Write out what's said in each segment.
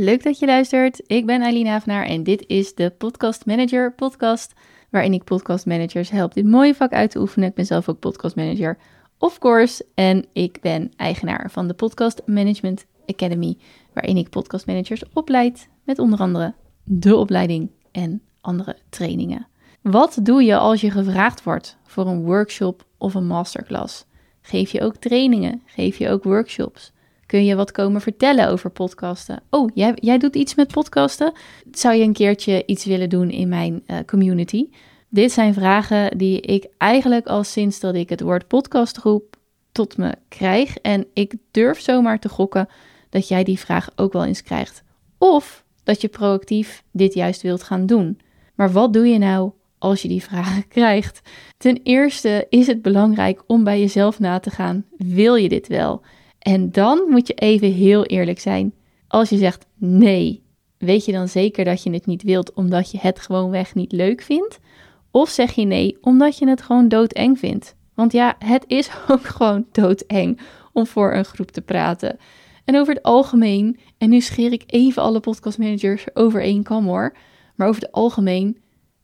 leuk dat je luistert. Ik ben Eileen Havenaar en dit is de Podcast Manager podcast, waarin ik podcast managers help dit mooie vak uit te oefenen. Ik ben zelf ook podcast manager, of course, en ik ben eigenaar van de Podcast Management Academy, waarin ik podcast managers opleid met onder andere de opleiding en andere trainingen. Wat doe je als je gevraagd wordt voor een workshop of een masterclass? Geef je ook trainingen? Geef je ook workshops? Kun je wat komen vertellen over podcasten? Oh, jij, jij doet iets met podcasten? Zou je een keertje iets willen doen in mijn uh, community? Dit zijn vragen die ik eigenlijk al sinds dat ik het woord podcast roep tot me krijg. En ik durf zomaar te gokken dat jij die vraag ook wel eens krijgt. Of dat je proactief dit juist wilt gaan doen. Maar wat doe je nou als je die vragen krijgt? Ten eerste is het belangrijk om bij jezelf na te gaan: wil je dit wel? En dan moet je even heel eerlijk zijn. Als je zegt nee, weet je dan zeker dat je het niet wilt omdat je het gewoonweg niet leuk vindt? Of zeg je nee omdat je het gewoon doodeng vindt? Want ja, het is ook gewoon doodeng om voor een groep te praten. En over het algemeen, en nu scheer ik even alle podcastmanagers over één kam hoor, maar over het algemeen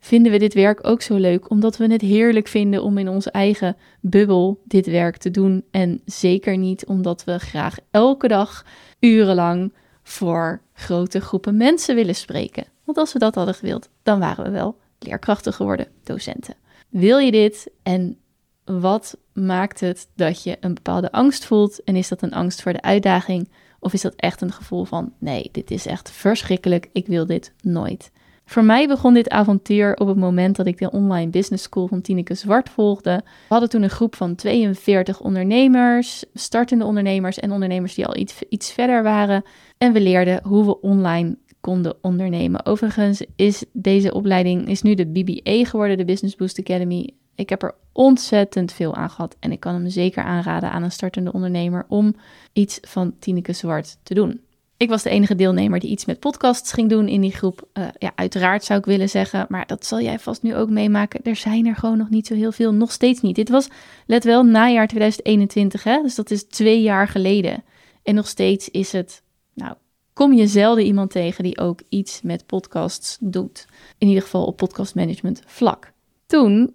vinden we dit werk ook zo leuk, omdat we het heerlijk vinden om in onze eigen bubbel dit werk te doen. En zeker niet omdat we graag elke dag urenlang voor grote groepen mensen willen spreken. Want als we dat hadden gewild, dan waren we wel leerkrachten geworden, docenten. Wil je dit en wat maakt het dat je een bepaalde angst voelt? En is dat een angst voor de uitdaging? Of is dat echt een gevoel van: nee, dit is echt verschrikkelijk, ik wil dit nooit? Voor mij begon dit avontuur op het moment dat ik de online business school van Tineke Zwart volgde. We hadden toen een groep van 42 ondernemers, startende ondernemers en ondernemers die al iets, iets verder waren. En we leerden hoe we online konden ondernemen. Overigens is deze opleiding is nu de BBA geworden, de Business Boost Academy. Ik heb er ontzettend veel aan gehad en ik kan hem zeker aanraden aan een startende ondernemer om iets van Tineke Zwart te doen. Ik was de enige deelnemer die iets met podcasts ging doen in die groep. Uh, ja, uiteraard zou ik willen zeggen, maar dat zal jij vast nu ook meemaken. Er zijn er gewoon nog niet zo heel veel, nog steeds niet. Dit was, let wel, najaar 2021, hè? dus dat is twee jaar geleden. En nog steeds is het, nou, kom je zelden iemand tegen die ook iets met podcasts doet. In ieder geval op podcastmanagement vlak. Toen,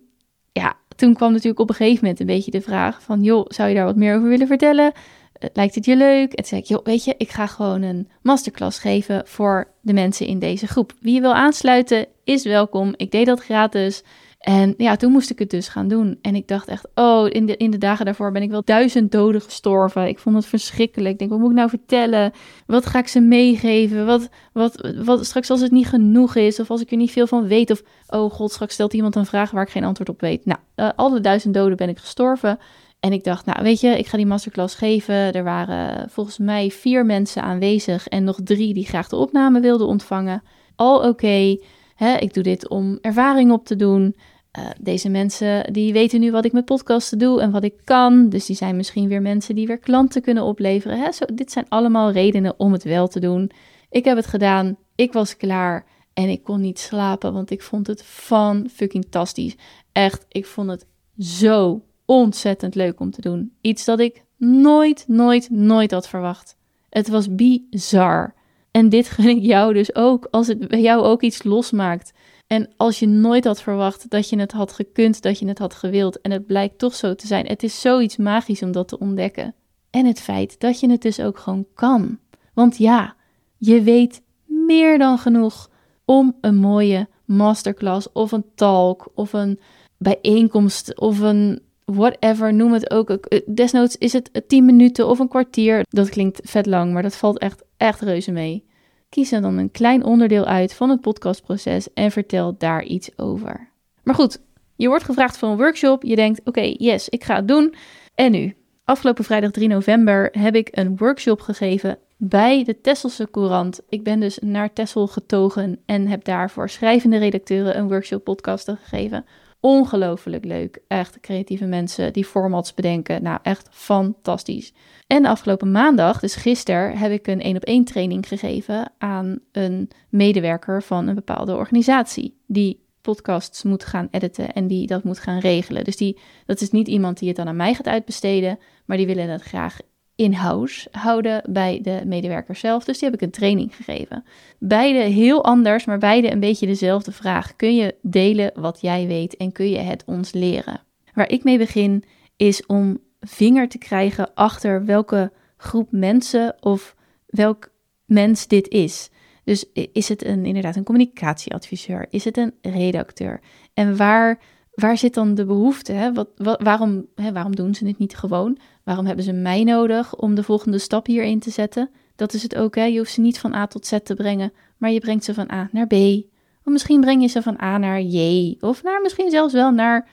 ja, toen kwam natuurlijk op een gegeven moment een beetje de vraag van, joh, zou je daar wat meer over willen vertellen? Eh, lijkt het je leuk? En toen zei ik, joh, weet je, ik ga gewoon een masterclass geven voor de mensen in deze groep. Wie wil aansluiten, is welkom. Ik deed dat gratis. En ja, toen moest ik het dus gaan doen. En ik dacht echt, oh, in de, in de dagen daarvoor ben ik wel duizend doden gestorven. Ik vond het verschrikkelijk. Ik denk, wat moet ik nou vertellen? Wat ga ik ze meegeven? Wat, wat, wat straks als het niet genoeg is, of als ik er niet veel van weet, of oh god, straks stelt iemand een vraag waar ik geen antwoord op weet. Nou, uh, alle duizend doden ben ik gestorven. En ik dacht, nou weet je, ik ga die masterclass geven. Er waren volgens mij vier mensen aanwezig en nog drie die graag de opname wilden ontvangen. Al oké, ik doe dit om ervaring op te doen. Uh, deze mensen die weten nu wat ik met podcasten doe en wat ik kan. Dus die zijn misschien weer mensen die weer klanten kunnen opleveren. Hè? Zo, dit zijn allemaal redenen om het wel te doen. Ik heb het gedaan, ik was klaar en ik kon niet slapen, want ik vond het van fucking fantastisch. Echt, ik vond het zo ontzettend leuk om te doen. Iets dat ik nooit, nooit, nooit had verwacht. Het was bizar. En dit gun ik jou dus ook, als het bij jou ook iets losmaakt. En als je nooit had verwacht dat je het had gekund, dat je het had gewild, en het blijkt toch zo te zijn. Het is zoiets magisch om dat te ontdekken. En het feit dat je het dus ook gewoon kan. Want ja, je weet meer dan genoeg om een mooie masterclass of een talk of een bijeenkomst of een whatever, noem het ook. Eh, desnoods is het 10 minuten of een kwartier. Dat klinkt vet lang, maar dat valt echt, echt reuze mee. Kies er dan een klein onderdeel uit van het podcastproces en vertel daar iets over. Maar goed, je wordt gevraagd voor een workshop. Je denkt, oké, yes, ik ga het doen. En nu? Afgelopen vrijdag 3 november heb ik een workshop gegeven bij de Tesselse Courant. Ik ben dus naar Tessel getogen en heb daar voor schrijvende redacteuren een workshop podcasten gegeven Ongelooflijk leuk. Echt creatieve mensen die formats bedenken. Nou, echt fantastisch. En afgelopen maandag, dus gisteren, heb ik een één op één training gegeven aan een medewerker van een bepaalde organisatie. Die podcasts moet gaan editen en die dat moet gaan regelen. Dus die, dat is niet iemand die het dan aan mij gaat uitbesteden, maar die willen het graag in-house houden bij de medewerker zelf. Dus die heb ik een training gegeven. Beide heel anders, maar beide een beetje dezelfde vraag. Kun je delen wat jij weet en kun je het ons leren? Waar ik mee begin is om vinger te krijgen achter welke groep mensen of welk mens dit is. Dus is het een, inderdaad een communicatieadviseur? Is het een redacteur? En waar, waar zit dan de behoefte? Hè? Wat, waarom, hè, waarom doen ze dit niet gewoon? Waarom hebben ze mij nodig om de volgende stap hierin te zetten? Dat is het ook. Hè? Je hoeft ze niet van A tot Z te brengen, maar je brengt ze van A naar B. Of misschien breng je ze van A naar J. Of naar misschien zelfs wel naar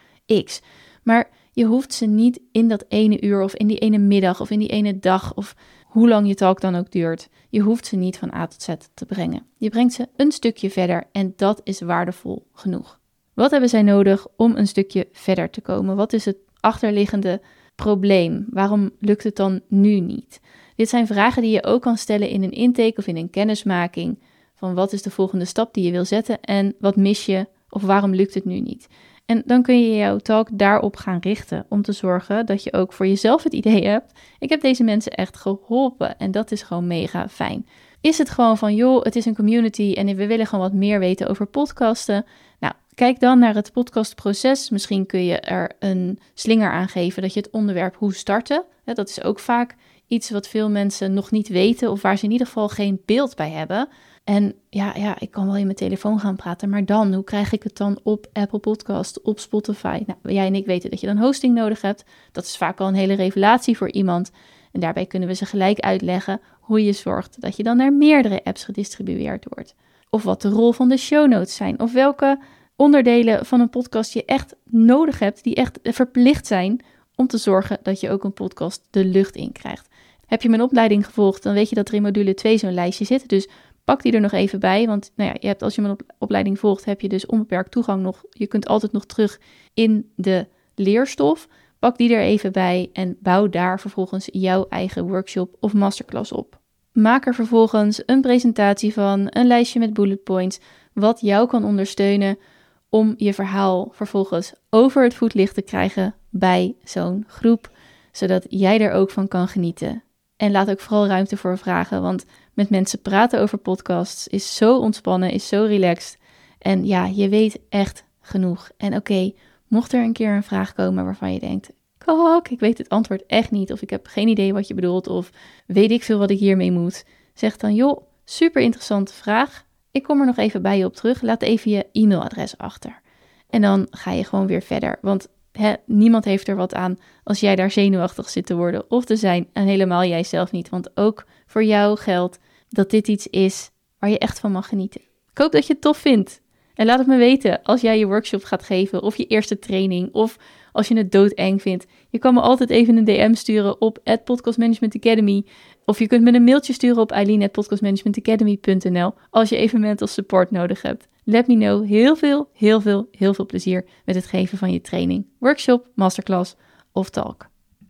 X. Maar je hoeft ze niet in dat ene uur of in die ene middag of in die ene dag of hoe lang je talk dan ook duurt. Je hoeft ze niet van A tot Z te brengen. Je brengt ze een stukje verder en dat is waardevol genoeg. Wat hebben zij nodig om een stukje verder te komen? Wat is het achterliggende probleem? Waarom lukt het dan nu niet? Dit zijn vragen die je ook kan stellen in een intake of in een kennismaking. Van wat is de volgende stap die je wil zetten en wat mis je of waarom lukt het nu niet? En dan kun je jouw talk daarop gaan richten om te zorgen dat je ook voor jezelf het idee hebt: ik heb deze mensen echt geholpen en dat is gewoon mega fijn. Is het gewoon van joh, het is een community en we willen gewoon wat meer weten over podcasten? Nou, kijk dan naar het podcastproces. Misschien kun je er een slinger aan geven dat je het onderwerp hoe starten. Dat is ook vaak iets wat veel mensen nog niet weten of waar ze in ieder geval geen beeld bij hebben. En ja, ja, ik kan wel in mijn telefoon gaan praten, maar dan, hoe krijg ik het dan op Apple Podcast, op Spotify? Nou, jij en ik weten dat je dan hosting nodig hebt. Dat is vaak al een hele revelatie voor iemand. En daarbij kunnen we ze gelijk uitleggen hoe je zorgt dat je dan naar meerdere apps gedistribueerd wordt. Of wat de rol van de show notes zijn. Of welke onderdelen van een podcast je echt nodig hebt, die echt verplicht zijn om te zorgen dat je ook een podcast de lucht in krijgt. Heb je mijn opleiding gevolgd, dan weet je dat er in module 2 zo'n lijstje zit. Dus pak die er nog even bij. Want nou ja, je hebt, als je mijn opleiding volgt, heb je dus onbeperkt toegang nog. Je kunt altijd nog terug in de leerstof. Pak die er even bij en bouw daar vervolgens jouw eigen workshop of masterclass op. Maak er vervolgens een presentatie van, een lijstje met bullet points, wat jou kan ondersteunen om je verhaal vervolgens over het voetlicht te krijgen bij zo'n groep, zodat jij er ook van kan genieten. En laat ook vooral ruimte voor vragen, want met mensen praten over podcasts is zo ontspannen, is zo relaxed. En ja, je weet echt genoeg. En oké, mocht er een keer een vraag komen waarvan je denkt: Kok, ik weet het antwoord echt niet, of ik heb geen idee wat je bedoelt, of weet ik veel wat ik hiermee moet, zeg dan: joh, super interessante vraag. Ik kom er nog even bij je op terug. Laat even je e-mailadres achter. En dan ga je gewoon weer verder. Want niemand heeft er wat aan als jij daar zenuwachtig zit te worden of te zijn. En helemaal jij zelf niet. Want ook voor jou geldt dat dit iets is waar je echt van mag genieten. Ik hoop dat je het tof vindt. En laat het me weten als jij je workshop gaat geven of je eerste training of als je het doodeng vindt. Je kan me altijd even een DM sturen op Podcast Management Academy. Of je kunt me een mailtje sturen op eileen.podcastmanagementacademy.nl als je even mental support nodig hebt. Let me know. Heel veel, heel veel, heel veel plezier met het geven van je training, workshop, masterclass of talk.